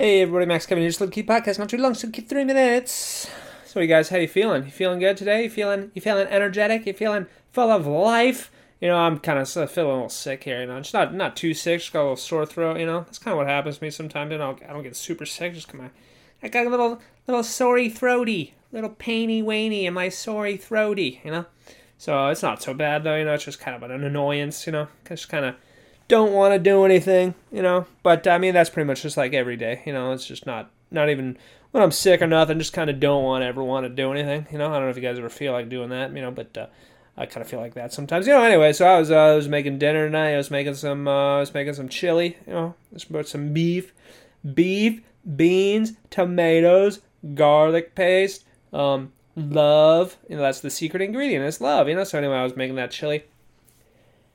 Hey everybody, Max Kevin here. Just little key podcast, not too long, so keep three minutes. So you guys, how you feeling? You feeling good today? You feeling you feeling energetic? You feeling full of life? You know, I'm kind of feeling a little sick here. You know, just not not too sick, just got a little sore throat. You know, that's kind of what happens to me sometimes. You know, I don't get super sick, just come on. I got a little little sorry throaty, little painy wainy in my sorry throaty. You know, so it's not so bad though. You know, it's just kind of an annoyance. You know, just kind of don't want to do anything, you know. But I mean, that's pretty much just like every day, you know. It's just not not even when I'm sick or nothing. Just kind of don't want to ever want to do anything, you know. I don't know if you guys ever feel like doing that, you know, but uh, I kind of feel like that sometimes, you know. Anyway, so I was uh, I was making dinner tonight. I was making some uh, I was making some chili, you know. Some beef, beef, beans, tomatoes, garlic paste, um, love. You know, that's the secret ingredient. It's love, you know. So anyway, I was making that chili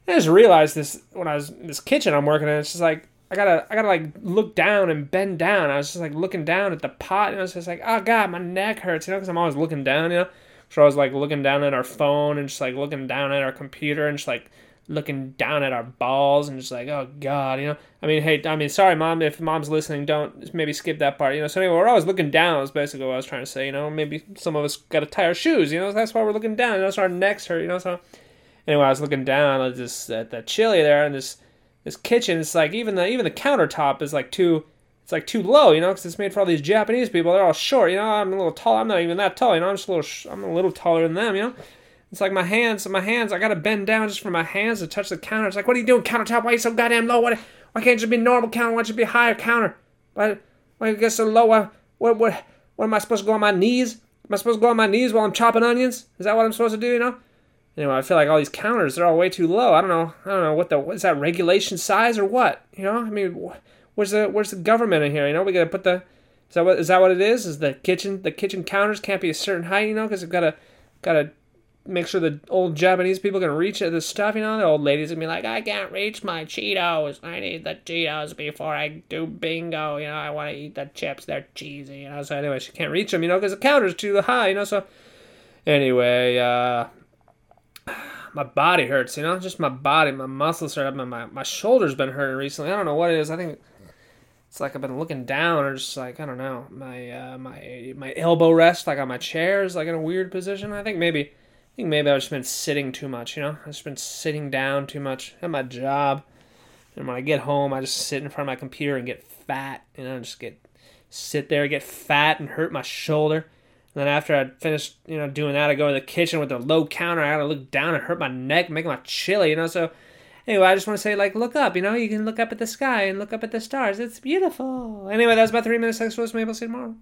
I just realized this when I was in this kitchen I'm working in. It's just like I gotta I gotta like look down and bend down. I was just like looking down at the pot, and I was just like, oh god, my neck hurts, you know, because I'm always looking down, you know. So I was like looking down at our phone and just like looking down at our computer and just like looking down at our balls and just like, oh god, you know. I mean, hey, I mean, sorry, mom, if mom's listening, don't maybe skip that part, you know. So anyway, we're always looking down. Is basically what I was trying to say, you know. Maybe some of us got to tie our shoes, you know. That's why we're looking down. That's our necks hurt, you know. So anyway, I was looking down at this at that chili there, and this this kitchen. It's like even the even the countertop is like too. It's like too low, you know, because it's made for all these Japanese people. They're all short, you know. I'm a little tall. I'm not even that tall, you know. I'm just a little. I'm a little taller than them, you know. It's like my hands. My hands. I gotta bend down just for my hands to touch the counter. It's like, what are you doing, countertop? Why are you so goddamn low? What? Why can't you just be normal counter? Why can't you be higher counter? Why? Why you get so low? What? What? What am I supposed to go on my knees? Am I supposed to go on my knees while I'm chopping onions? Is that what I'm supposed to do? You know? Anyway, I feel like all these counters they're all way too low. I don't know. I don't know what the is that regulation size or what? You know, I mean, where's the where's the government in here? You know, we gotta put the is that what is that what it is? Is the kitchen the kitchen counters can't be a certain height? You know, because we've gotta gotta make sure the old Japanese people can reach the stuff. You know, the old ladies gonna be like, I can't reach my Cheetos. I need the Cheetos before I do bingo. You know, I want to eat the chips. They're cheesy. You know, so anyway, she can't reach them. You know, because the counter's too high. You know, so anyway, uh my body hurts, you know, just my body, my muscles hurt, my, my, my shoulder's been hurting recently. I don't know what it is. I think it's like I've been looking down or just like, I don't know, my, uh, my, my elbow rest, like on my chair is like in a weird position. I think maybe, I think maybe I've just been sitting too much, you know, I've just been sitting down too much at my job. And when I get home, I just sit in front of my computer and get fat, you know, just get, sit there, get fat and hurt my shoulder. And then after I finished, you know, doing that, I go to the kitchen with the low counter. I gotta look down and hurt my neck, making my chili, you know. So anyway, I just want to say, like, look up, you know, you can look up at the sky and look up at the stars. It's beautiful. Anyway, that was about three minutes. Thanks for listening. Maybe I'll see you tomorrow.